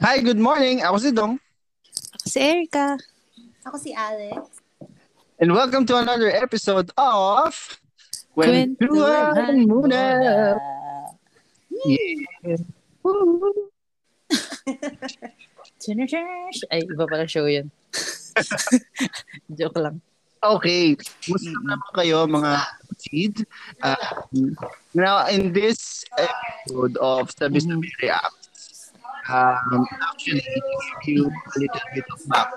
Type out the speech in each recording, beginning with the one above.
Hi, good morning. Ako si Dong. Ako si Erica. Ako si Alex. And welcome to another episode of Kwentuhan Muna. Yeah. Ay, iba pala show yun. Joke lang. Okay. Musta naman kayo mga seed? Uh, now, in this episode of Sabi Sabi Reacts, um, actually, give you a little bit of back.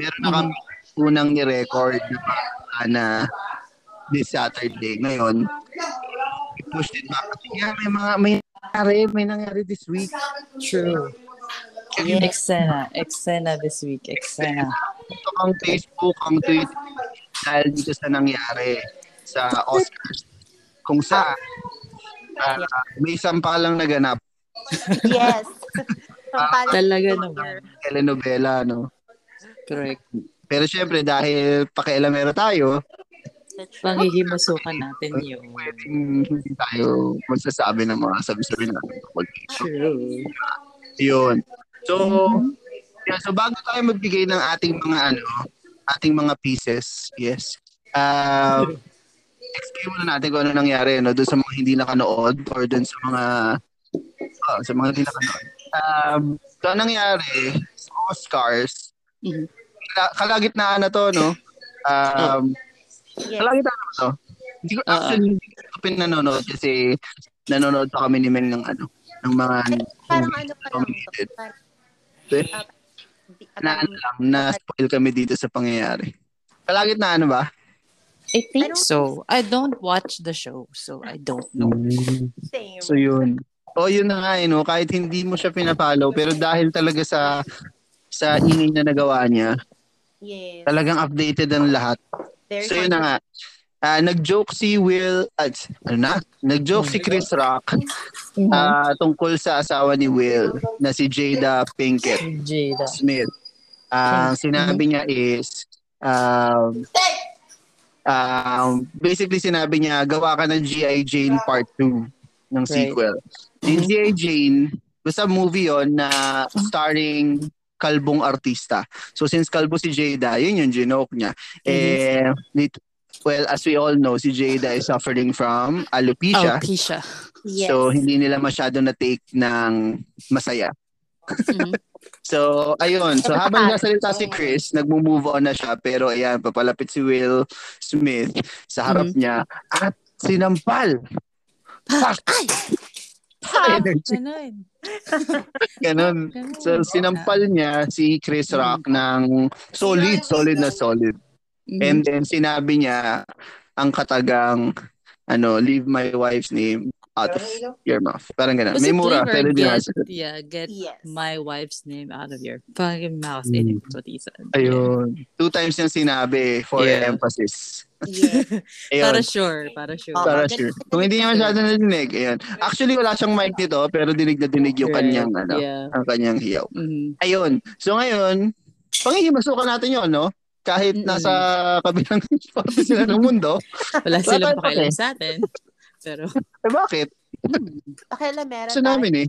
Meron na kami unang ni-record na pa- na this Saturday. Ngayon, we pushed it back. Nga, may mga, may nangyari, may nangyari this week. True. Eksena. Eksena this week. Eksena. Ito ang Facebook, ang Twitter, dahil dito sa nangyari sa Oscars. Kung saan, ah, may sampalang naganap. Yes. Pampalad Talaga naman. telenovela, no? Correct. Pero syempre, dahil pakialamero tayo. Panghihimusukan natin yun. hmm, hindi tayo magsasabi ng mga sabi-sabi natin. True. Yun. So, yeah, so bago tayo magbigay ng ating mga ano, ating mga pieces, yes. Uh, explain muna natin kung ano nangyari no doon sa mga hindi nakanood or doon sa mga oh, sa mga hindi nakanood. Um, so ang nangyari sa Oscars, Mhm. kala- kalagitnaan na to, no? Um, Yes. kalagitnaan na to. Hindi ko Ah, ah. actually hindi ko pinanonood kasi nanonood pa kami ni Mel ng ano, ng mga Parang ano pa lang. Parang, na ano lang, na spoil kami dito sa pangyayari. Kalagit na ano ba? I think I so. I don't watch the show, so I don't know. Same. So yun. O yun na nga, eh, no? kahit hindi mo siya pinapollow, pero dahil talaga sa sa ingay na nagawa niya, yes. talagang updated ang lahat. Very So yun na nga. Ah, nag-joke si Will, at ano na? Nag-joke si Chris Rock ah, tungkol sa asawa ni Will na si Jada Pinkett. Jada. Smith. Ang sinabi niya is, um, um, basically sinabi niya, gawa ka ng G.I. Jane Part 2 ng Right. sequel. G.I. Jane, basta movie yon na starring kalbong artista. So since kalbo si Jada, yun yung ginoke niya. Eh, well, as we all know, si Jada is suffering from alopecia. Alopecia. Yes. So hindi nila masyado na take ng masaya. Mhm. So, ayun. So, habang nasalita si Chris, nagmo-move on na siya. Pero, ayan, papalapit si Will Smith sa harap niya. At sinampal. Ah, Energy. ganun. Ganon. So, sinampal niya si Chris Rock ng solid, solid na solid. Mhm. And then, sinabi niya ang katagang, ano, leave my wife's name out of your mouth. Parang gano'n. Was May mura, pero di get, yeah, get Yes. my wife's name out of your fucking mouth. Mm. Mm. That's what he said. Ayun. Two times yung sinabi for Yeah. emphasis. Ayun. Para sure, para sure. Oo. Para ganun- sure. Kung hindi niya masyado narinig, ayan. Actually, wala siyang mic nito, pero dinig na dinig yung kanyang, ano, Yeah. ang kanyang hiyaw. Mhm. Ayun. So ngayon, pangihimasukan natin yon no? Kahit nasa kabilang parte sila ng mundo. Wala silang pakialam sa atin. Pero Eh bakit? Pakialamera Gusto namin eh.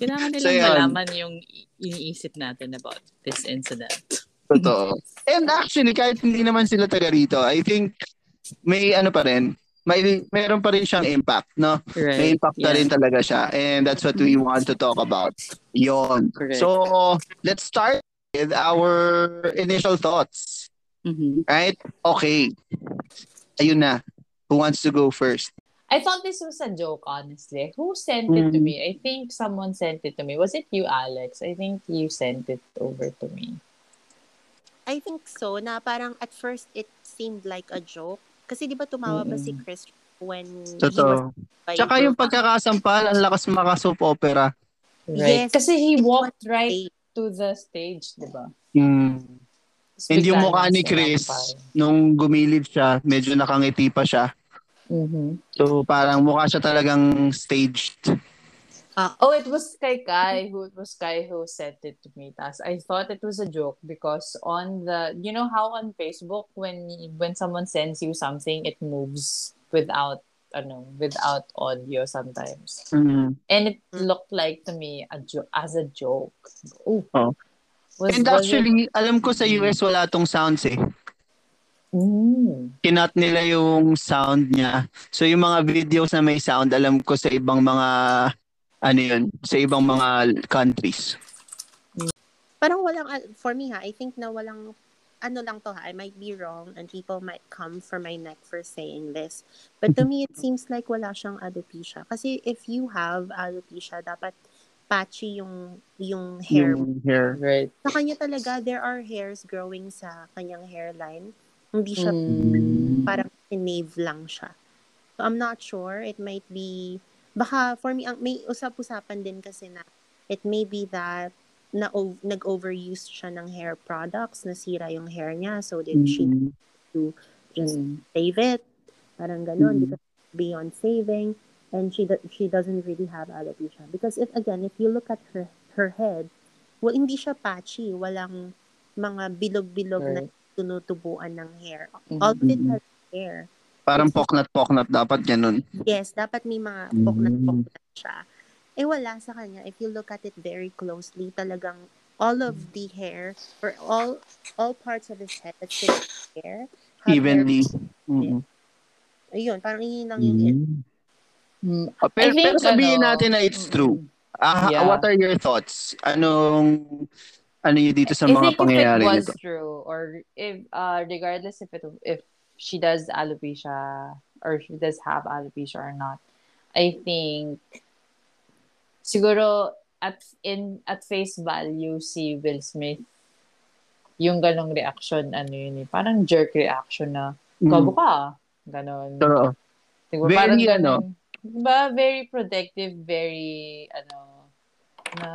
kailangan So, nilang yan. malaman yung i- iniisip natin about this incident. Totoo. And actually, kahit hindi naman sila taga rito, I think may ano pa rin, may meron pa rin siyang impact, no? Right. May impact na Yeah. rin talaga siya. And that's what we want to talk about. Yon. Correct. So, let's start with our initial thoughts. Mhm. Right? Okay. Ayun na. Who wants to go first? I thought this was a joke, honestly. Who sent it to Mm. me? I think someone sent it to me. Was it you, Alex? I think you sent it over to me. I think so, na parang at first it seemed like a joke. Kasi di ba tumawa pa si Chris when he was Totoo. by Tsaka yung pagkakasampal, ang lakas maka-soap opera. Right. Yes. Kasi he walked right to the stage, di ba? Hmm. Tapos And yung mukha ni Chris, nung gumilid siya, medyo nakangiti pa siya. Mhm. So parang mukha siya talagang staged. Oh, it was kay Kai who it was Kai who sent it to me. Tas I thought it was a joke because on the you know how on Facebook when when someone sends you something it moves without ano without audio sometimes. Mm. And it looked like to me a jo- as a joke. Ooh. Oh. Was, And was actually, alam ko sa US wala tong sounds eh. Mm. Kinat nila yung sound niya. So yung mga videos na may sound, alam ko sa ibang mga, ano yun, sa ibang mga countries. Parang walang, for me ha, I think na walang, ano lang to ha, I might be wrong and people might come for my neck for saying this. But to me, it seems like wala siyang alopecia. Kasi if you have alopecia, dapat patchy yung, yung hair. Yung hair. right. Sa kanya talaga, there are hairs growing sa kanyang hairline. Hindi siya Mm. parang nave lang siya. So, I'm not sure. It might be, baka for me, ang, may usap-usapan din kasi na it may be that na ov- nag-overuse siya ng hair products, nasira yung hair niya, so then she Mm. just Mm. save it. Parang ganun, Mm. because beyond saving, and she do- she doesn't really have alopecia. Because if, again, if you look at her her head, well, hindi siya patchy. Walang mga bilog-bilog na Right. Tinutubuan ng hair. Mhm. All of it Mhm. has hair. Parang poknat-poknat dapat ganun. Yes, dapat may mga poknat-poknat siya. Eh wala sa kanya. If you look at it very closely, talagang all of the hair, or all all parts of his head that fit hair, Evenly. hair. Mm. Ayun, parang yun lang yung it. Mm. Mm. Oh, Pero, think, pero sabihin ano, natin na it's true. Ah, Yeah. What are your thoughts? Anong, ano yung dito sa mga pangyayari if it was nito? true, or if uh, regardless if it if she does alopecia or she does have alopecia or not, I think siguro at in at face value si Will Smith yung ganong reaction ano yun eh, parang jerk reaction na gago Mm. ka ah." ganon Totoo. Diba, Very, parang ano, ganun. Diba, very protective, very, ano, na,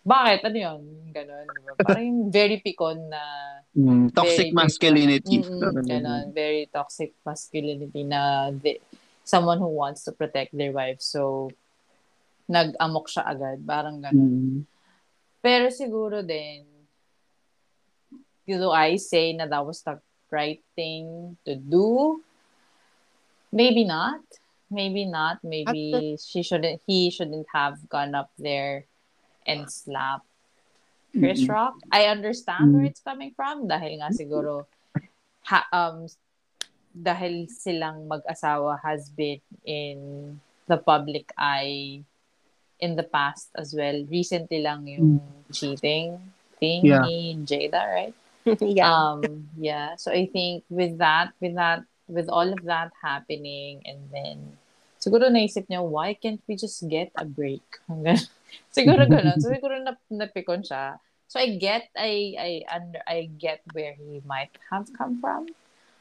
bakit? Ano yun? Ganon. Diba? Parang yung very pikon na, Mm. Toxic Very masculinity. mm ganon, very toxic masculinity na the, someone who wants to protect their wife. So, nag-amok siya agad. Parang ganon. Mm. Pero siguro din, do I say na that was the right thing to do? Maybe not. Maybe not. Maybe she shouldn't. He shouldn't have gone up there and slapped Chris Mm-mm. Rock. I understand where Mm. it's coming from dahil nga siguro ha, um dahil silang mag-asawa has been in the public eye in the past as well. Recently lang yung cheating thing Yeah. ni Jada, right? yeah. Um, yeah. So I think with that, with that, with all of that happening, and then siguro naisip niya, why can't we just get a break? Siguro ganun. So siguro na, napikon siya. So I get, I, I, under, I get where he might have come from.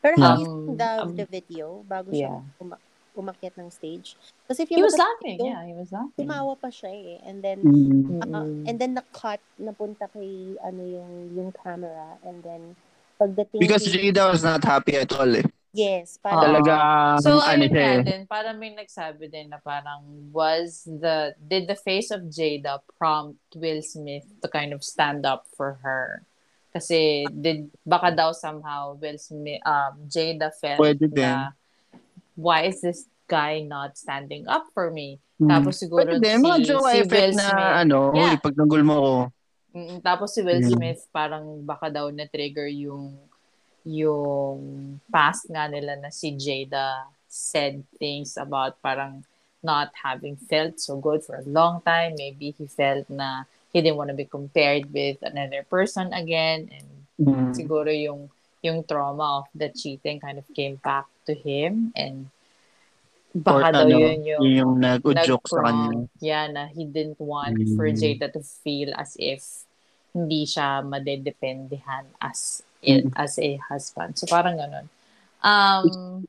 Pero have you um, seen the, um, the video bago yeah. siya uma- umakyat ng stage? Kasi if you He was look at laughing. video, Yeah, he was laughing. Tumawa pa siya eh. And then, Mm. uh, and then na-cut, napunta kay, ano yung, yung camera. And then, pagdating Because Jada was not happy at all eh. Yes, parang, Talaga, So, ano ayun siya eh. din, parang may nagsabi din na parang was the, did the face of Jada prompt Will Smith to kind of stand up for her? Kasi, did, baka daw somehow Will Smith, um, Jada felt Pwede din. na, why is this guy not standing up for me? Mm. Tapos siguro Pwede din, mga si, joke si effect Will na Smith, ano, Yeah. pag nanggol mo ako. Mm, tapos si Will Mm. Smith parang baka daw na-trigger yung yung past nga nila na si Jada said things about parang not having felt so good for a long time. Maybe he felt na he didn't want to be compared with another person again and Mm. siguro yung yung trauma of the cheating kind of came back to him and Or baka daw ano, yun yung yun yung nag-udyok sa kanya. Yeah, na he didn't want for Mm. Jada to feel as if hindi siya madedependehan as in, Mm. as a husband. So parang ganun. Um,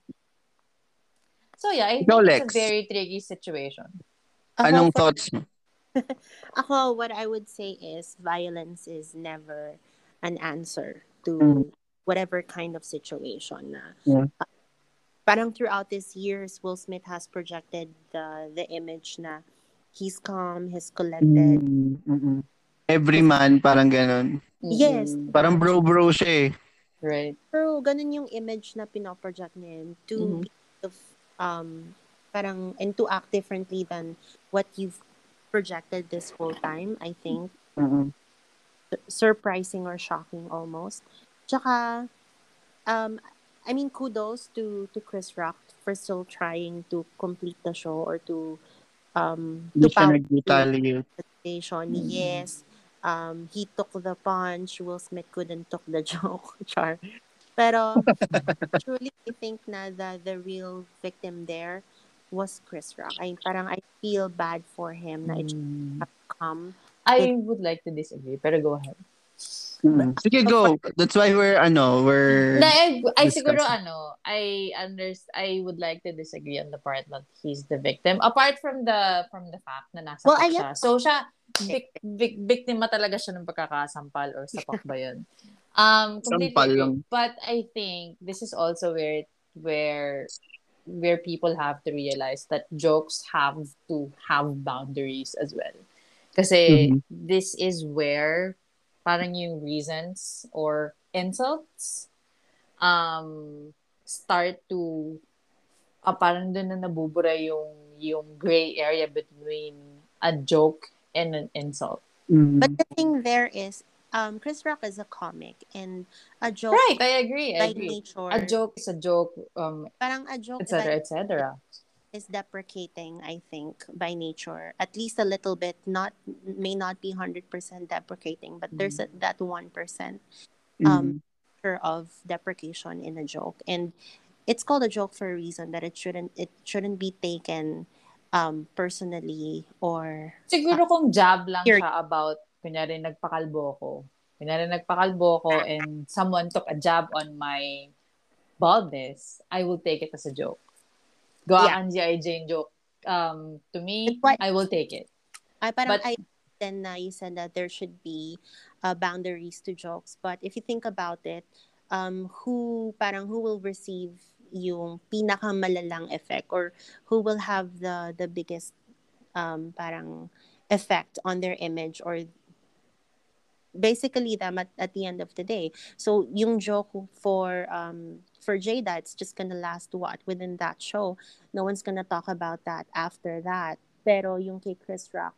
so yeah, I think Ikaw, it's Lex. a very tricky situation. Anong for- thoughts mo? Ako, what I would say is violence is never an answer to Mm. whatever kind of situation na. Yeah. Uh, parang throughout these years, Will Smith has projected the the image na he's calm, he's collected. Mm, mm-mm. Every man, parang ganun. Yes. Mm, Parang bro-bro siya eh. Right. Pero ganun yung image na pinoproject niya yun to Mhm. be of, um, parang and to act differently than what you've projected this whole time, I think. Mhm. surprising or shocking almost. Tsaka, um, I mean, kudos to to Chris Rock for still trying to complete the show or to um Hindi to power nag-retaliate. the situation. Mm. Yes, um, he took the punch. Will Smith couldn't took the joke. Char. Pero truly, I think na the the real victim there was Chris Rock. I parang I feel bad for him na it should Mm. have come. I would like to disagree, pero go ahead. Mhm. Sige, go. That's why we're, ano, we're... Na, I, I siguro ano, I under I would like to disagree on the part that he's the victim. Apart from the from the fact na nasa Well, siya. So siya vic, vic, biktima talaga siya ng pagkakasampal or sapak ba 'yun? Um Sampal lang. But I think this is also where where where people have to realize that jokes have to have boundaries as well. Kasi Mhm. this is where parang yung reasons or insults um start to ah, parang doon na nabubura yung yung gray area between a joke and an insult. Mhm. But the thing there is, um, Chris Rock is a comic and a joke Right, I agree. I by agree. nature. A joke is a joke, um, Parang a joke etc. etc. is deprecating, I think, by nature. At least a little bit. Not may not be hundred percent deprecating, but there's a, that one percent um, of deprecation in a joke, and it's called a joke for a reason. That it shouldn't it shouldn't be taken um, personally or Siguro kung jab lang Here. siya about, kunyari nagpakalbo ko. Kunyari nagpakalbo ko and someone took a jab on my baldness, I will take it as a joke. Gawa Yeah. ang G.I. Jane joke. Um, to me, what- I will take it. I parang But- I then uh, you said that there should be uh, boundaries to jokes. But if you think about it, um, who parang who will receive yung pinakamalalang effect or who will have the the biggest um, parang effect on their image or basically them at, at the end of the day. So yung joke for um for Jada, it's just gonna last what within that show. No one's gonna talk about that after that. Pero yung kay Chris Rock,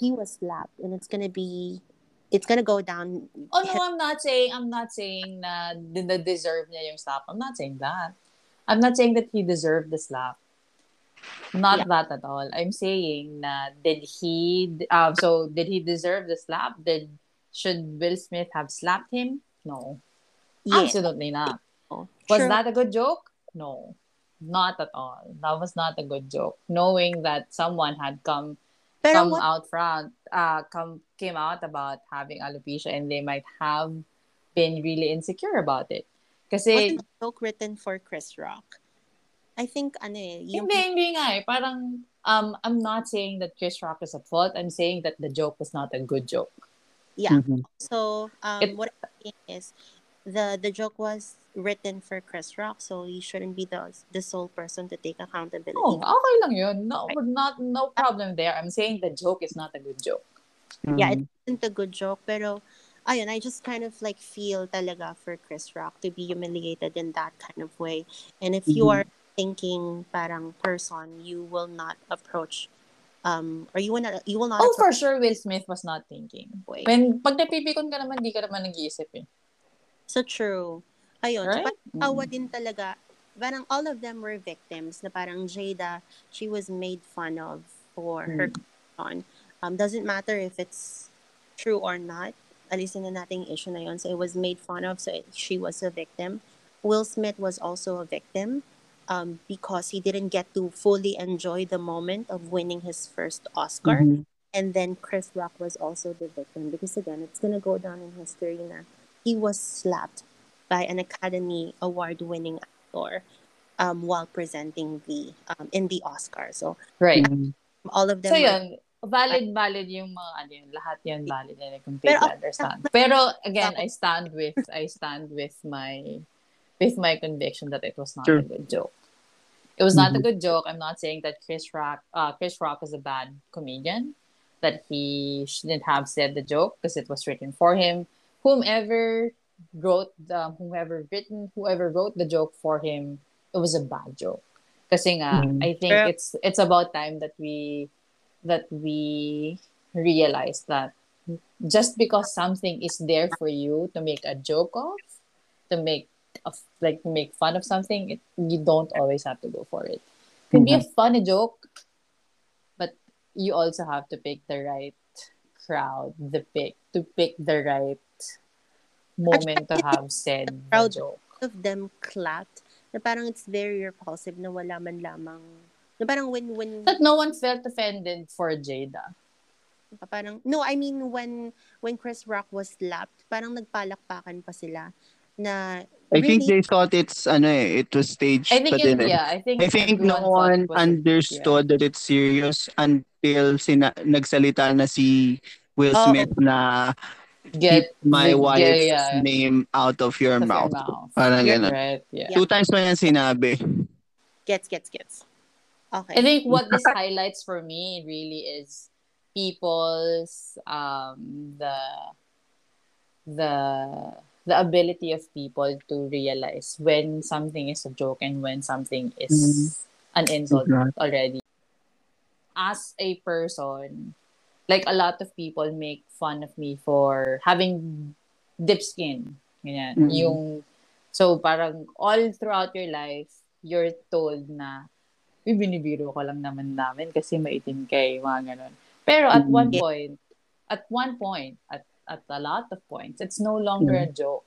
he was slapped and it's gonna be it's gonna go down Oh no, I'm not saying I'm not saying na, na deserve niya yung slap. I'm not saying that. I'm not saying that he deserved the slap. Not Yeah. that at all. I'm saying na did he um so did he deserve the slap? Did should Will Smith have slapped him? No. yeah. Absolutely not. Was true. that a good joke? No. Not at all. That was not a good joke. Knowing that someone had come Pero come what, out front uh come came out about having alopecia and they might have been really insecure about it kasi wasn't the joke written for Chris Rock? I think ano eh, yung hindi hindi nga eh parang um I'm not saying that Chris Rock is at fault I'm saying that the joke was not a good joke yeah. Mhm. So um, It- what I'm saying is the the joke was written for Chris Rock, so he shouldn't be the the sole person to take accountability. oh okay lang yun no not no problem there I'm saying the joke is not a good joke Yeah, it isn't a good joke, pero ayun, I just kind of like feel talaga for Chris Rock to be humiliated in that kind of way. And if you Mhm. are thinking parang person, you will not approach um or you will not you will not oh for sure Will Smith was not thinking way. when pag napipikon ka naman di ka naman nag-iisip eh So true. Ayun, right parang awa din talaga. Parang all of them were victims na parang Jada, she was made fun of for her condition. Um, doesn't matter if it's true or not. Alisin na natin issue na yun. So it was made fun of, so it, she was a victim. Will Smith was also a victim um, because he didn't get to fully enjoy the moment of winning his first Oscar. Mhm. And then Chris Rock was also the victim because again, it's gonna go down in history na he was slapped by an Academy Award-winning actor um, while presenting the um, in the Oscar. So right Mhm. all of them. So were- yun, valid, valid yung mga ano yun, lahat yun valid and I completely Pero- understand. Pero again, I stand with, I stand with my, with my conviction that it was not Sure. a good joke. It was not a Mhm. good joke. I'm not saying that Chris Rock, uh, Chris Rock is a bad comedian, that he shouldn't have said the joke because it was written for him. Whomever wrote the, whoever written, whoever wrote the joke for him, it was a bad joke. Kasi nga, Mm. I think Pero- it's it's about time that we that we realize that just because something is there for you to make a joke of, to make of like make fun of something, it, you don't always have to go for it. It can be a funny joke, but you also have to pick the right crowd, the pick to pick the right moment to have said the Crowd. joke. of them clapped na parang it's very repulsive na wala man lamang na parang when when But no one felt offended for Jada. parang no I mean when when Chris Rock was slapped parang nagpalakpakan pa sila na I think really they thought it's ano eh, it was staged. I think but it, then, yeah, I think I think no one it understood that it's serious until sina- nagsalita na si Will Oh. Smith na get my get- wife's yeah, name out of your out of your mouth. mouth. Parang You're ganun. right, yeah. Two times pa yan sinabi. gets gets gets okay I think what this highlights for me really is people's um the the the ability of people to realize when something is a joke and when something is Mhm. an insult Exactly. already. As a person, like a lot of people make fun of me for having dip skin. Ganyan. Mhm. Yung so parang all throughout your life, you're told na Uy, binibiro ko lang naman namin kasi maitim kay mga ganun. Pero at Mhm. one point, at one point, at at a lot of points, it's no longer a joke.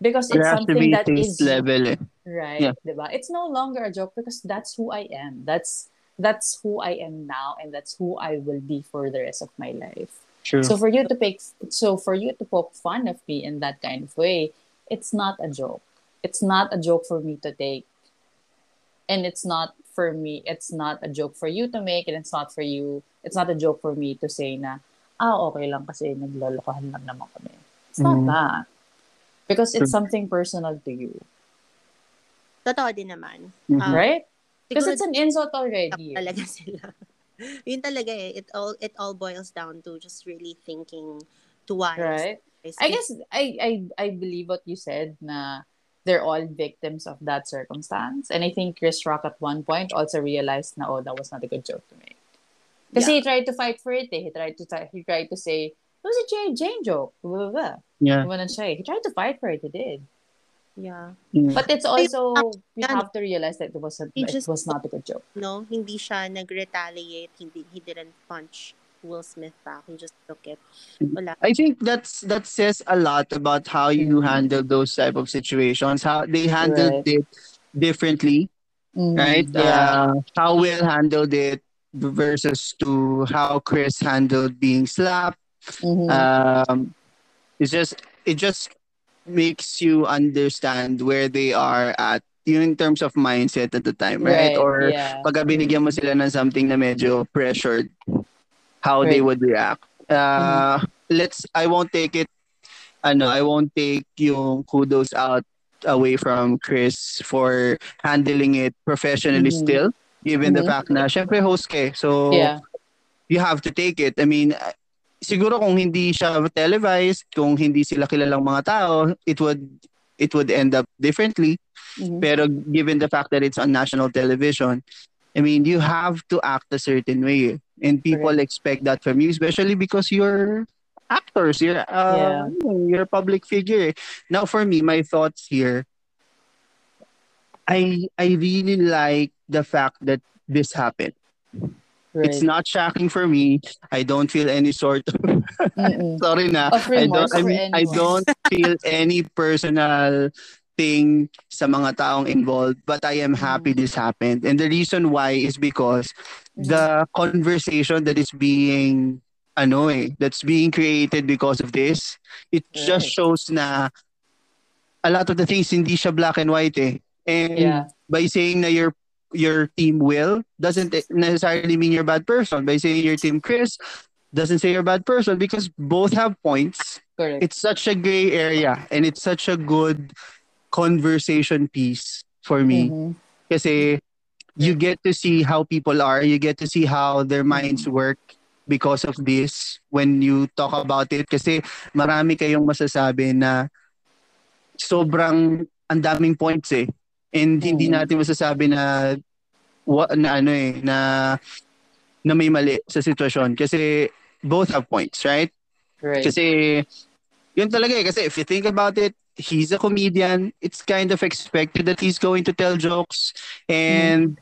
Because it's something that is level eh. right, Yeah. diba? It's no longer a joke because that's who I am. That's that's who I am now and that's who I will be for the rest of my life. True. So for you to pick so for you to poke fun of me in that kind of way, it's not a joke. It's not a joke for me to take. And it's not for me, it's not a joke for you to make and it's not for you, it's not a joke for me to say na, ah, okay lang kasi naglolokohan lang naman kami. It's not Mhm. that. Because it's True. something personal to you. totoo din naman Mhm. Ah, Right? Because it's an insult already. talaga sila yun talaga eh it all it all boils down to just really thinking twice Right? I guess I, I I believe what you said na they're all victims of that circumstance. And I think Chris Rock at one point also realized na oh that was not a good joke to make. Kasi he tried to fight for it. Eh. He tried to he tried to say it was a Jane, Jane joke. Blah, blah, blah. Yeah. Gumanon siya eh. He tried to fight for it. He did. Yeah Mm. But it's also we have to realize that it was a, He it just- was not a good joke. no hindi siya nag-retaliate hindi he didn't punch Will Smith back he just took it wala I think that's that says a lot about how you handle those type of situations. How they handled it differently, right? Mm-hmm. Yeah. Uh, how Will handled it versus to how Chris handled being slapped. Mhm. Um, it's just it just makes you understand where they are at yun in terms of mindset at the time, right? Or yeah. pagka binigyan mo sila ng something na medyo pressured, how they Right. would react. Uh, Let's, I won't take it, ano, I won't take yung kudos out away from Chris for handling it professionally Mhm. still, given the Mhm. fact na, syempre host ka eh. So, yeah. you have to take it. I mean, siguro kung hindi siya televised, kung hindi sila kilalang mga tao, it would it would end up differently. Mhm. Pero given the fact that it's on national television, I mean, you have to act a certain way. And people expect that from you, especially because you're actors, you're uh, you're a public figure. Now for me, my thoughts here, I I really like the fact that this happened. It's Right. not shocking for me. I don't feel any sort of sorry na. Of I don't I, mean, I don't feel any personal thing sa mga taong involved, but I am happy this happened. And the reason why is because the conversation that is being ano eh, that's being created because of this, it just Right. shows na a lot of the things hindi siya black and white eh. And Yeah. by saying na your your team will doesn't necessarily mean you're a bad person. By saying your team Chris doesn't say you're a bad person because both have points. Correct. It's such a gray area and it's such a good conversation piece for me. Mhm. Kasi you get to see how people are, you get to see how their Mm-hmm. minds work because of this when you talk about it. Kasi marami kayong masasabi na sobrang ang daming points eh. And hindi Mm. natin masasabi na wa, na ano eh na na may mali sa sitwasyon kasi both have points, right? Right. Kasi yun talaga eh kasi if you think about it, he's a comedian. It's kind of expected that he's going to tell jokes and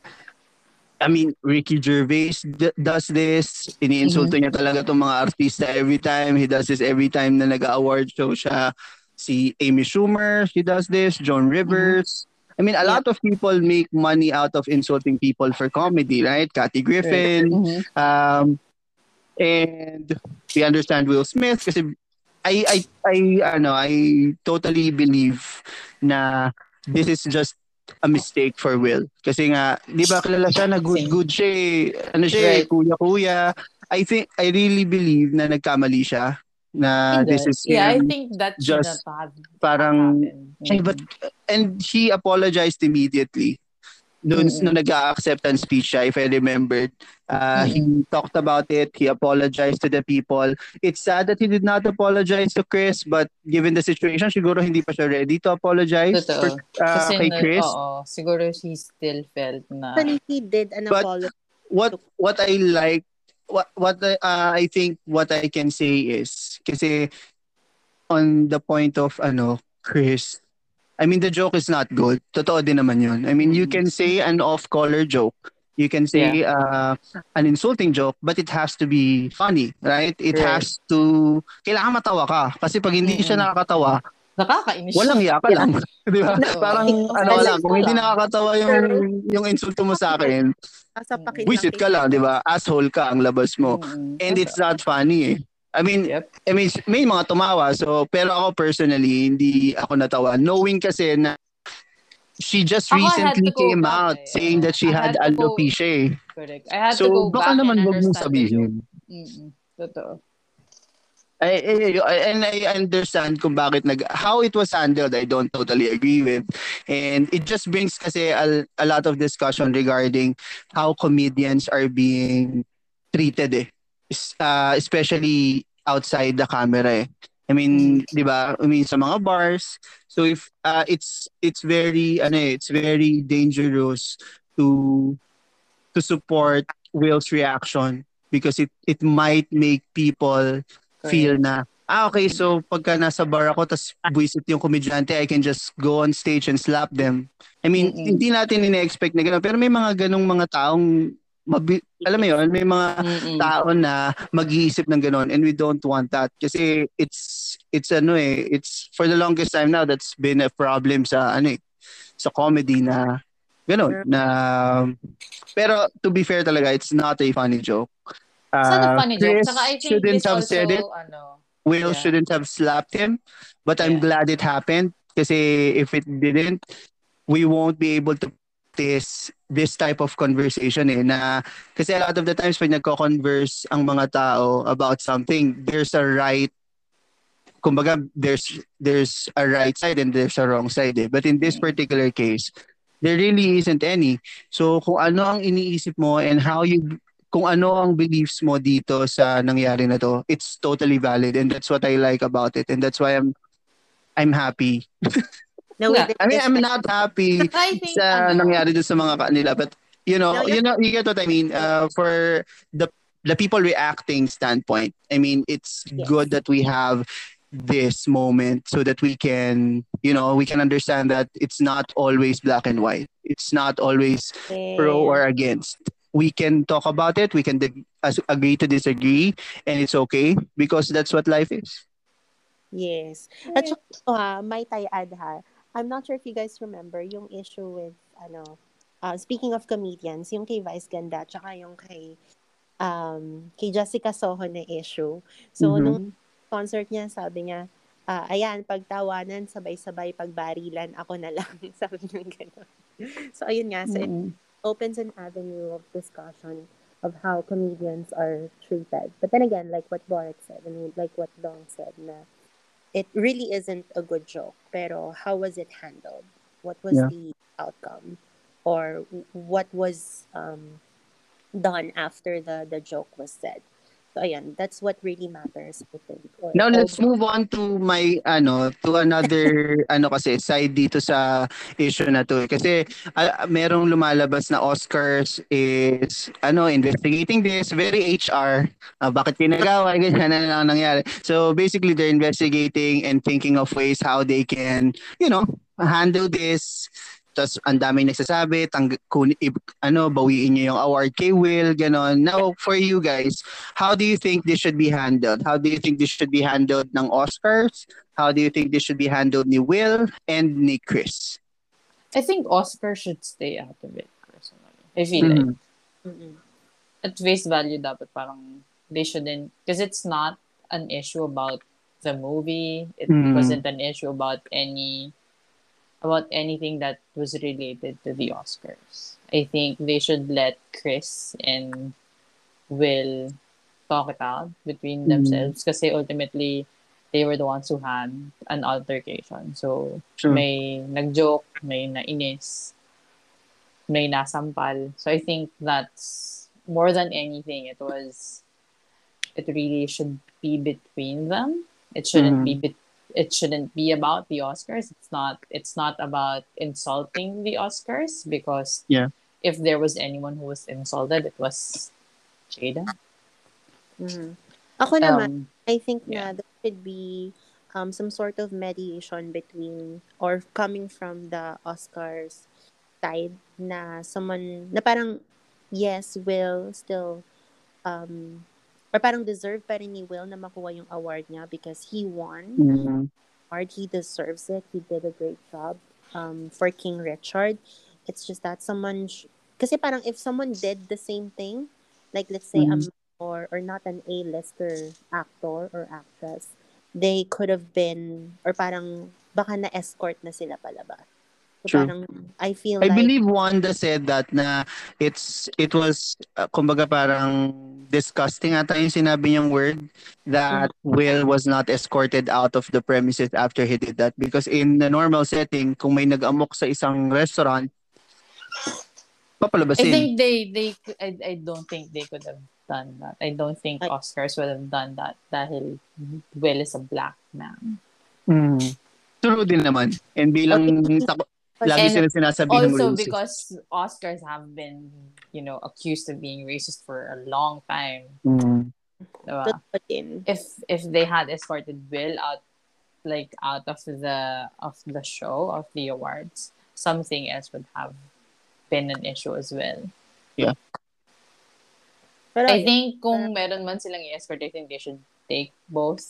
I mean, Ricky Gervais d- does this. Iniinsulto niya talaga itong mga artista every time. He does this every time na nag-award show siya. Si Amy Schumer, she does this. John Rivers. I mean, a lot of people make money out of insulting people for comedy, right? Kathy Griffin. Mhm. Um, and we understand Will Smith kasi I I I ano I totally believe na this is just a mistake for Will kasi nga 'di ba kilala siya na good good siya eh. ano siya eh, Right. kuya kuya I think I really believe na nagkamali siya na this is yeah, I think that just have parang. Ay, but and he apologized immediately. Noon Mm-mm. nung nag-acceptance speech siya, if I remembered, uh, he talked about it. He apologized to the people. It's sad that he did not apologize to Chris, but given the situation, siguro hindi pa siya ready to apologize Totoo. for, uh, Kasi kay Chris. oo, siguro he still felt na Actually, he did an But- apology. what what I like what what I- uh, I think what I can say is kasi on the point of ano Chris I mean the joke is not good totoo din naman yun I mean you can say an off-color joke you can say uh, an insulting joke but it has to be funny right it Right. has to kailangan matawa ka kasi pag hindi siya Mhm. nakakatawa nakakainis walang iya ka lang di ba Oo. parang ano lang. kung hindi nakakatawa yung yung insulto mo sa akin Wisit ka lang, di ba? Asshole ka ang labas mo. And it's not funny eh. I mean, Yep. I mean, may mga tumawa. So, pero ako personally, hindi ako natawa. Knowing kasi na she just Ako, recently came out eh. saying that she I had, had to go- alopecia eh. Correct. I had So, to go baka back naman wag mong sabihin. Mm-mm. Totoo. I, I, and I understand kung bakit nag how it was handled I don't totally agree with and it just brings kasi a, a lot of discussion regarding how comedians are being treated eh uh, especially outside the camera eh I mean 'di ba I mean sa mga bars so if uh, it's it's very ano eh, it's very dangerous to to support Will's reaction because it it might make people feel na, ah, okay, so pagka nasa bar ako, tas buisit yung komedyante, I can just go on stage and slap them. I mean, Mm-mm. hindi natin ine-expect na gano'n. Pero may mga ganong mga taong, mabi- alam mo yun, may mga Mm-mm. tao na mag-iisip ng gano'n and we don't want that. Kasi it's, it's ano eh, it's for the longest time now, that's been a problem sa, ano eh, sa comedy na, gano'n, na, pero to be fair talaga, it's not a funny joke. It's not a Uh, funny joke. Chris Saka I think shouldn't have also, said it. ano, Will Yeah. shouldn't have slapped him, but I'm Yeah. glad it happened kasi if it didn't, we won't be able to this this type of conversation eh na kasi a lot of the times pag nagko-converse ang mga tao about something, there's a right kumbaga there's there's a right side and there's a wrong side eh. But in this particular case, there really isn't any. So kung ano ang iniisip mo and how you kung ano ang beliefs mo dito sa nangyari na to, it's totally valid and that's what I like about it and that's why I'm I'm happy. No, Yeah. I mean, I'm not happy think, sa ano, nangyari dun sa mga kanila but you know, No, you know, you get what I mean uh, for the the people reacting standpoint. I mean, it's Yes. good that we have this moment so that we can, you know, we can understand that it's not always black and white. It's not always pro or against. We can talk about it. We can as- agree to disagree, and it's okay because that's what life is. Yes. At saka, ha, may tie-add ha. I'm not sure if you guys remember yung issue with, ano, uh, speaking of comedians, yung kay Vice Ganda, tsaka yung kay, um, kay Jessica Soho na issue. So, Mhm. nung concert niya, sabi niya, ah, ayan, pagtawanan, sabay-sabay, pagbarilan, ako na lang. sabi niya gano'n. So, ayun nga. So, it mm-mm. opens an avenue of discussion of how comedians are treated. But then again, like what Boric said, mean, like what Dong said, na it really isn't a good joke. Pero how was it handled? What was Yeah. the outcome? Or what was um, done after the, the joke was said? So, ayan, that's what really matters, I think. Or, Now let's or- move on to my ano to another ano kasi side dito sa issue na to. Kasi ah, merong lumalabas na Oscars is ano investigating this very HR ah, bakit pinagawa ganyan na lang nangyari. So basically they're investigating and thinking of ways how they can you know handle this tas ang daming nagsasabi tang kun, i- ano bawiin niyo yung award kay Will ganon now for you guys how do you think this should be handled? How do you think this should be handled ng Oscars? How do you think this should be handled ni Will and ni Chris? I think Oscar should stay out of it, personally. I feel like, Mhm. Mm-mm. at face value, dapat parang they shouldn't, because it's not an issue about the movie. It Mhm. wasn't an issue about any, about anything that was related to the Oscars. I think they should let Chris and Will talk it out between Mhm. themselves kasi ultimately they were the ones who had an altercation. So True. may nag-joke, may nainis, may nasampal. So I think that's more than anything, it was, it really should be between them. It shouldn't be, bet- it shouldn't be about the Oscars. It's not, it's not about insulting the Oscars because Yeah. if there was anyone who was insulted, it was Jada. Mhm. Ako naman, Um, I think yeah. na there should be um, some sort of mediation between or coming from the Oscars side na someone na parang yes will still um or parang deserve pa rin ni Will na makuha yung award niya because he won Mhm. award he deserves it he did a great job um for King Richard it's just that someone sh- kasi parang if someone did the same thing like let's say Mhm. um or or not an A-lister actor or actress they could have been or parang baka na escort na sila palabas so True. parang I feel I like believe Wanda said that na it's it was uh, kumbaga parang disgusting ata yung sinabi niyang word that Will was not escorted out of the premises after he did that because in the normal setting kung may nag-amok sa isang restaurant I papalabasin. think they they I, I don't think they could have done that. I don't think I- Oscars would have done that dahil Will is a black man. Mm. True din naman. And bilang tako, lagi And sila sinasabi ng Also racist. because Oscars have been, you know, accused of being racist for a long time. Mm. diba? If if they had escorted Will out like out of the of the show of the awards, something else would have been an issue as well. Pero I think kung meron man silang i-escort, I think they should take both.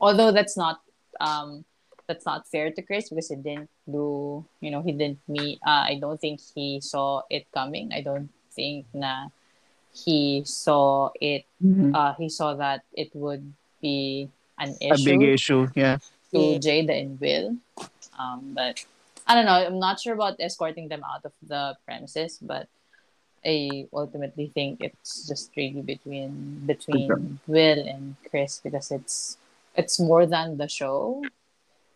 Although that's not um that's not fair to Chris because he didn't do you know he didn't meet uh, I don't think he saw it coming. I don't think na he saw it Mhm. uh he saw that it would be an issue. A big issue, yeah. to. Jada and Will. Um, but I don't know. I'm not sure about escorting them out of the premises, but I ultimately think it's just really between between Will and Chris because it's it's more than the show.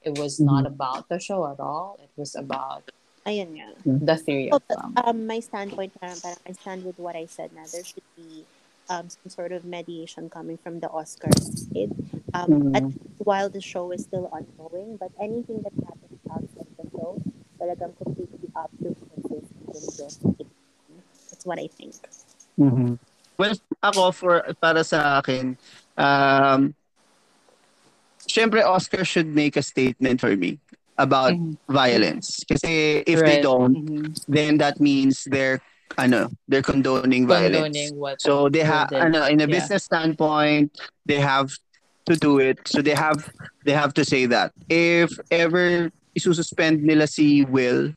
It was not about the show at all. It was about ayun nga. the theory Oh, of them. um, my standpoint, parang, parang I stand with what I said na there should be um, some sort of mediation coming from the Oscars side. Um, Mhm. at, while the show is still ongoing, but anything that happens outside the show, talagang completely up to Princess. That's what I think. Mhm. Well, ako for para sa akin, um syempre Oscar should make a statement for me about Mhm. violence. Kasi if they don't, Mhm. then that means they're ano, they're condoning violence. Condoning what So they have ano in a Yeah. business standpoint, they have to do it. So they have they have to say that. If ever isususpend nila si Will,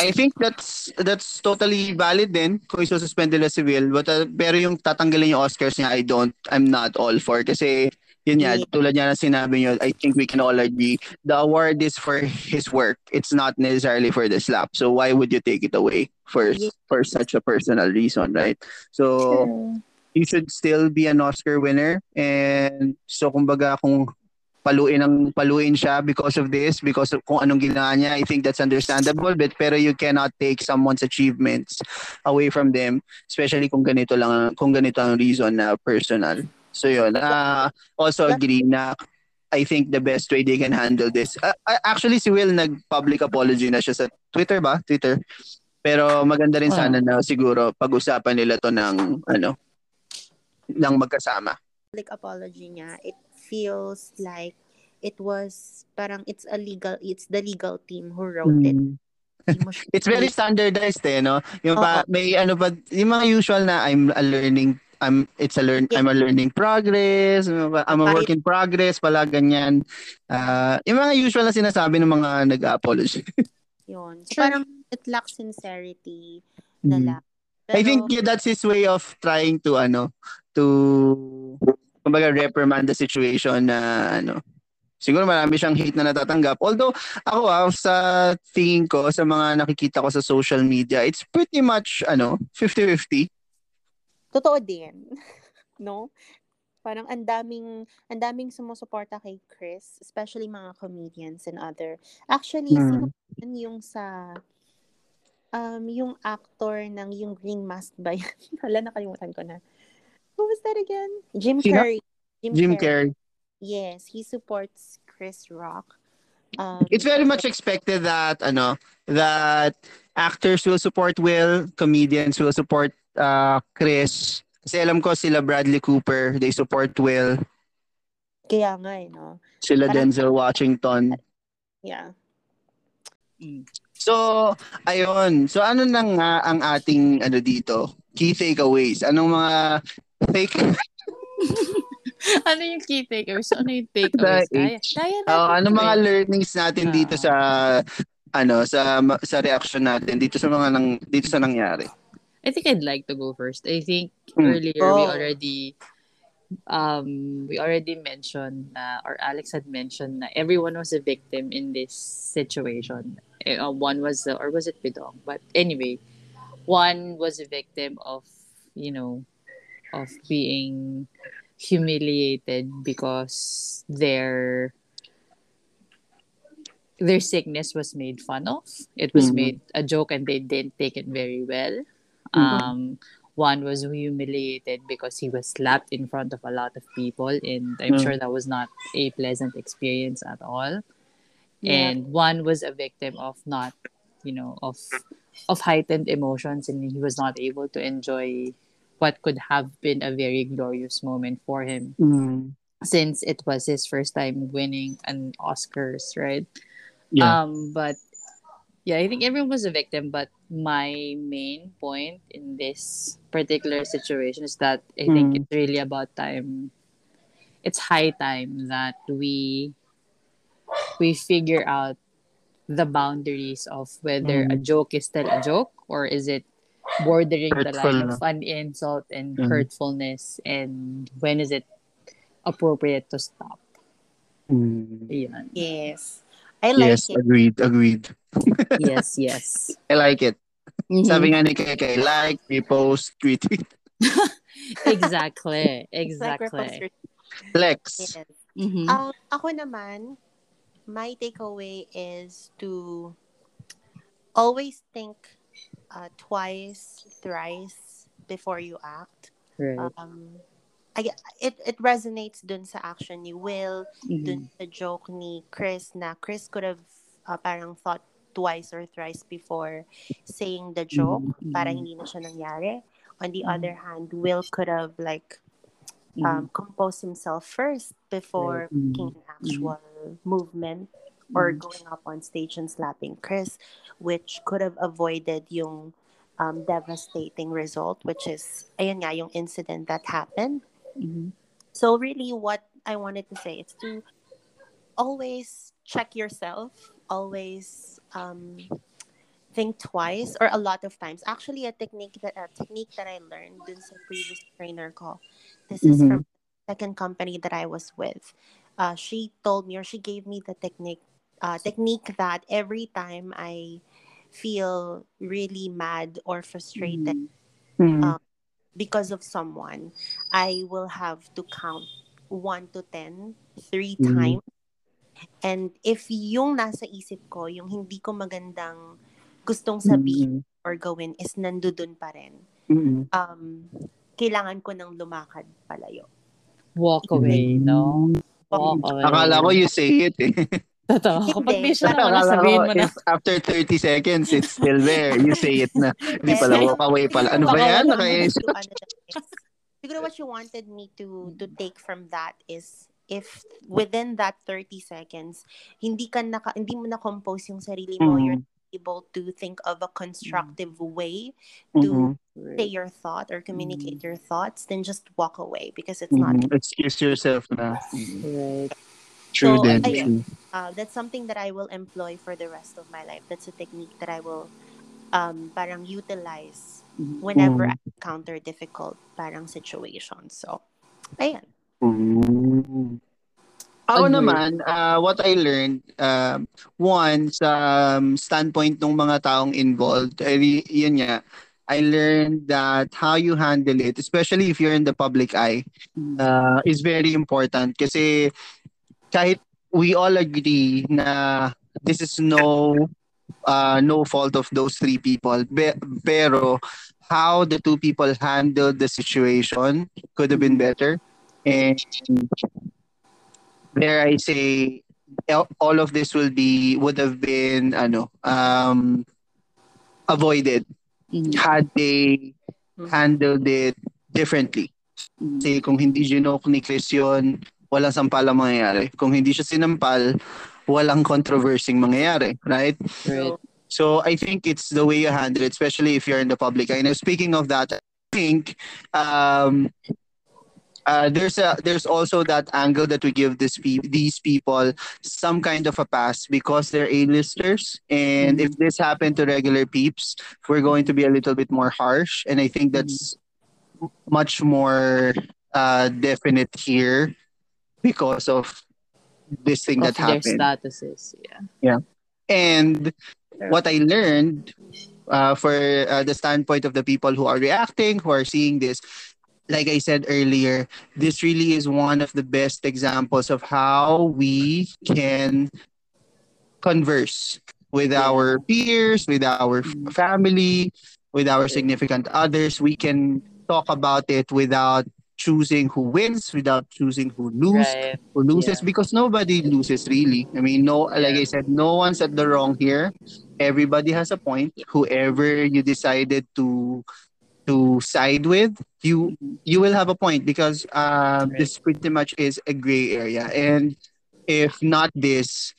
I think that's that's totally valid din kung isususpend nila si Will. But uh, pero yung tatanggalin yung Oscars niya, I don't, I'm not all for. Kasi yun nga, Yeah. tulad niya na sinabi niyo, I think we can all agree, the award is for his work. It's not necessarily for the slap. So why would you take it away for Yeah. for such a personal reason, right? So he should still be an Oscar winner. And so kumbaga kung paluin ang paluin siya because of this, because of kung anong ginawa niya. I think that's understandable, but pero you cannot take someone's achievements away from them, especially kung ganito lang kung ganito ang reason na personal. So yun, uh, also agree na I think the best way they can handle this. Uh, actually, si Will nag-public apology na siya sa Twitter ba? Twitter. Pero maganda rin sana na siguro pag-usapan nila to ng ano ng magkasama. Public apology niya, it feels like it was parang it's a legal it's the legal team who wrote it. Mm. It's very standardized eh, no? Yung pa, may ano ba, yung mga usual na I'm a learning I'm it's a learn I'm a learning progress, I'm a work in progress, pala ganyan. Ah, yung mga usual na sinasabi ng mga nag-apology. Yun. So, Sure. parang it lacks sincerity na Mm. lang. I think yeah, that's his way of trying to ano to kumbaga reprimand the situation na ano siguro marami siyang hate na natatanggap although ako ah, sa tingin ko sa mga nakikita ko sa social media it's pretty much ano 50-50 totoo din. no? Parang ang daming ang daming sumusuporta kay Chris, especially mga comedians and other. Actually, Hmm. sino yun yung sa um yung actor ng yung Green Mask ba yan? Hala, nakalimutan ko na. Who was that again? Jim Sino? Carrey. Jim Carrey Yes, he supports Chris Rock. Um, it's very much expected that ano that actors will support Will comedians will support uh, Chris kasi alam ko sila Bradley Cooper they support Will kaya nga eh, no? sila Parang- Denzel Washington Yeah. So, ayun. So, ano na nga ang ating ano dito? Key takeaways. Anong mga take ano yung key takeaways? Ano yung takeaways? Kaya, kaya natin. oh, ano mga eh. learnings natin dito Ah. sa ano sa sa reaction natin dito sa mga nang dito sa nangyari. I think I'd like to go first. I think Hmm. earlier we already um we already mentioned na or Alex had mentioned na everyone was a victim in this situation. Eh, uh, one was uh, or was it Bidong? But anyway, one was a victim of you know of being humiliated because their their sickness was made fun of. It was Mhm. made a joke and they didn't take it very well. Mhm. Um, one was humiliated because he was slapped in front of a lot of people, and I'm Mm. sure that was not a pleasant experience at all. Yeah. And one was a victim of not, you know, of of heightened emotions, and he was not able to enjoy what could have been a very glorious moment for him since it was his first time winning an Oscars, right? Yeah. Um, but yeah, I think everyone was a victim. But my main point in this particular situation is that I think Mm. it's really about time. It's high time that we we figure out the boundaries of whether a Mm. joke is still a joke or is it bordering the line no? of an insult and Mm. hurtfulness and when is it appropriate to stop Yan. Yes. I like yes, it. agreed, agreed. yes yes I like it. Mhm. Sabi nga ni Keke, like, repost, retweet, exactly exactly flex. Yes. Mhm. Um, ako naman, my takeaway is to always think uh, twice, thrice before you act. right Um, I, it, it resonates dun sa action ni Will, Mhm. dun sa joke ni Chris na Chris could have uh, parang thought twice or thrice before saying the joke Mhm. para hindi na siya nangyari. On the Mhm. other hand, Will could have like Mhm. um, compose himself first before Right. making an actual movement or going up on stage and slapping Chris, which could have avoided yung um, devastating result, which is, ayun nga, yung incident that happened. Mhm. So really what I wanted to say is to always check yourself, always um, think twice or a lot of times. Actually, a technique that a technique that I learned dun sa previous trainer ko. This is Mhm. from the second company that I was with. Uh, she told me or she gave me the technique uh, technique that every time I feel really mad or frustrated Mhm. Um, because of someone, I will have to count one to ten three Mhm. times And if yung nasa isip ko, yung hindi ko magandang gustong sabihin Mm-mm. or gawin is nandudun pa rin, Mm-mm. um, kailangan ko ng lumakad palayo. Walk away, no? Walk away. Akala ko you say it eh. Totoo. Kapag Hindi. di siya naman, sabihin mo na. after 30 seconds it's still there, you say it na. Hindi pala, walk away pala. Ano ba yan? Siguro Nakaisip. what you- ano Siguro what you wanted me to to take from that is if within that 30 seconds hindi ka naka, hindi mo na compose yung sarili mo Mhm. you're able to think of a constructive way Mhm. to say your thought or communicate your thoughts then just walk away because it's not Mhm. Excuse yourself na. Right. True So, din. ayun. true. uh, that's something that I will employ for the rest of my life that's a technique that I will um parang utilize whenever I encounter difficult parang situations so ayan Ooh. Ako naman, uh, what I learned, um, one, sa um, standpoint ng mga taong involved, I yun nga, I learned that how you handle it, especially if you're in the public eye, uh, is very important. Kasi kahit we all agree na this is no uh, no fault of those three people, be- pero how the two people handled the situation could have been better. And there I say all of this will be would have been ano um avoided Mhm. had they Mhm. handled it differently. Mhm. Kasi kung hindi ginoke ni Chris yun, walang sampalang mangyayari. Kung hindi siya sinampal, walang controversing mangyayari, right? Right. So I think it's the way you handle it, especially if you're in the public eye. Now, speaking of that, I think um, uh, there's a there's also that angle that we give this pe- these people some kind of a pass because they're A-listers, and if this happened to regular peeps, we're going to be a little bit more harsh, and I think that's much more uh, definite here because of this thing Of that their happened. statuses. Yeah. Yeah. And what I learned uh, for uh, the standpoint of the people who are reacting, who are seeing this, like I said earlier, this really is one of the best examples of how we can converse with our peers, with our f- family, with our significant others. We can talk about it without choosing who wins, without choosing who loses Right. who loses Yeah. because nobody loses really. I mean, no, like I said, no one's at the wrong here. Everybody has a point. Whoever you decided to to side with, you you will have a point because uh, Right. this pretty much is a gray area. And if not this,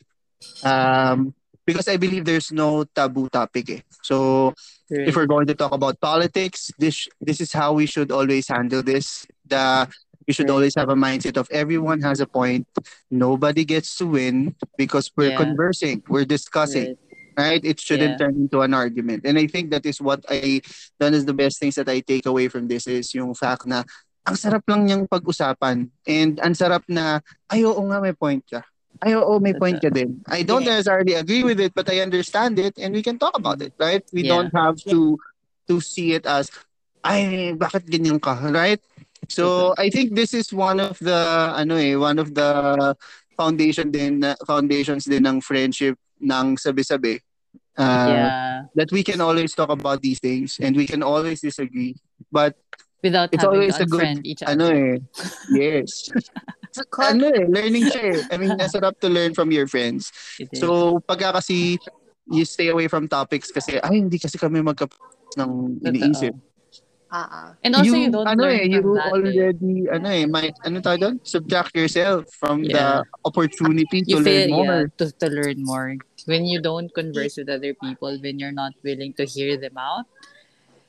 um, because I believe there's no taboo topic. Eh. So Right. if we're going to talk about politics, this this is how we should always handle this. The we should Right. always have a mindset of everyone has a point. Nobody gets to win because we're Yeah. conversing, we're discussing, Right. right? It shouldn't Yeah. turn into an argument. And I think that is what I that is the best things that I take away from this is yung fact na ang sarap lang niyang pag-usapan and ang sarap na ay oo nga may point ka. Ay oo may point ka din. I don't Yeah. necessarily agree with it but I understand it and we can talk about it, right? We Yeah. don't have to to see it as ay bakit ganyan ka, right? So I think this is one of the ano eh, one of the foundation din foundations din ng friendship ng sabi-sabi. Uh, yeah. that we can always talk about these things and we can always disagree but Without It's having always to a good- each other. ano eh yes ano eh learning siya eh. I mean nasarap to learn from your friends. So pagka kasi you stay away from topics kasi ay hindi kasi kami magka ng iniisip. Ah And also, you, don't ano learn eh, you from that. eh. already ano eh may ano tawag doon? Subtract yourself from Yeah. the opportunity to you learn feel more. yeah to, to learn more. When you don't converse with other people when you're not willing to hear them out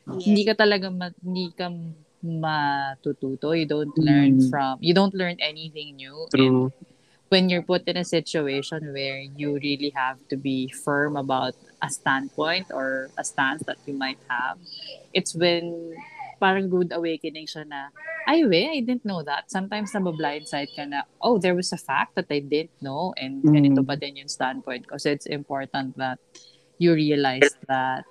hindi ka talaga ma- hindi ka matututo. You don't learn Mm. from you don't learn anything new. And true. when you're put in a situation where you really have to be firm about a standpoint or a stance that you might have it's when parang good awakening siya na ay we I didn't know that. Sometimes na blindside ka na oh there was a fact that I didn't know. And Mm. ganito pa din yung standpoint kasi it's important that you realize that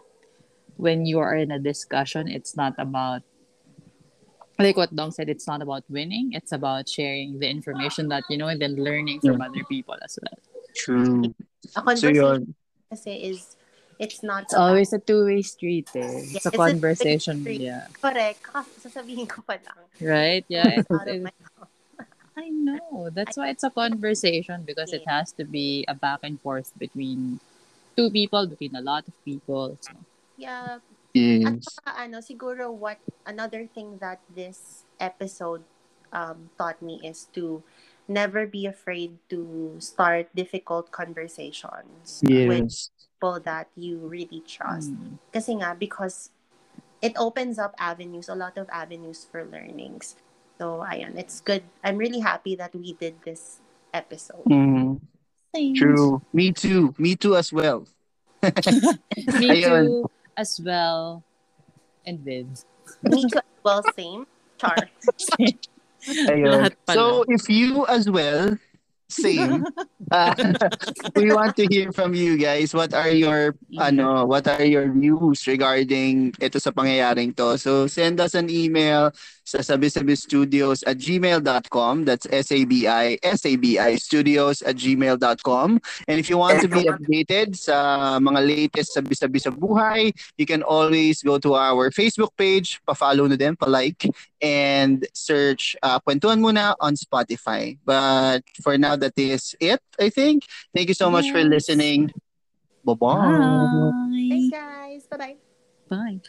when you are in a discussion it's not about like what Dong said, it's not about winning. It's about sharing the information that you know and then learning from other people as well. True. A So conversation yun. kasi is, it's not It's always a two-way street. Eh. Yeah, It's a it's a conversation. two-way street. Yeah. correct. Kaka- sasabihin ko pa lang. Right. Yeah. It's, it's- I know. That's why it's a conversation because it has to be a back and forth between two people, between a lot of people. So, Yeah. At Yes. saka, ano, siguro what, another thing that this episode um, taught me is to never be afraid to start difficult conversations with people that you really trust. mm, Kasi nga, because it opens up avenues, a lot of avenues for learnings. So, ayun, it's good. I'm really happy that we did this episode. Mhm. True. Me too. Me too as well. Me Ayun. too, as well. And Viv. Me too, well, same. Char. Lahat pala. So if you as well, same. uh, we want to hear from you guys. What are your ano, what are your views regarding ito sa pangyayaring to? So send us an email sa sabisabistudios at gmail.com. That's S-A-B-I, S-A-B-I studios at gmail.com. And if you want to be updated sa mga latest sabi-sabi sa buhay, you can always go to our Facebook page, pa-follow na din, pa-like, and search uh, Kwentuhan Muna on Spotify. But for now, that is it, I think. Thank you so much for listening. Bye-bye. Thanks, guys. Bye-bye. Bye.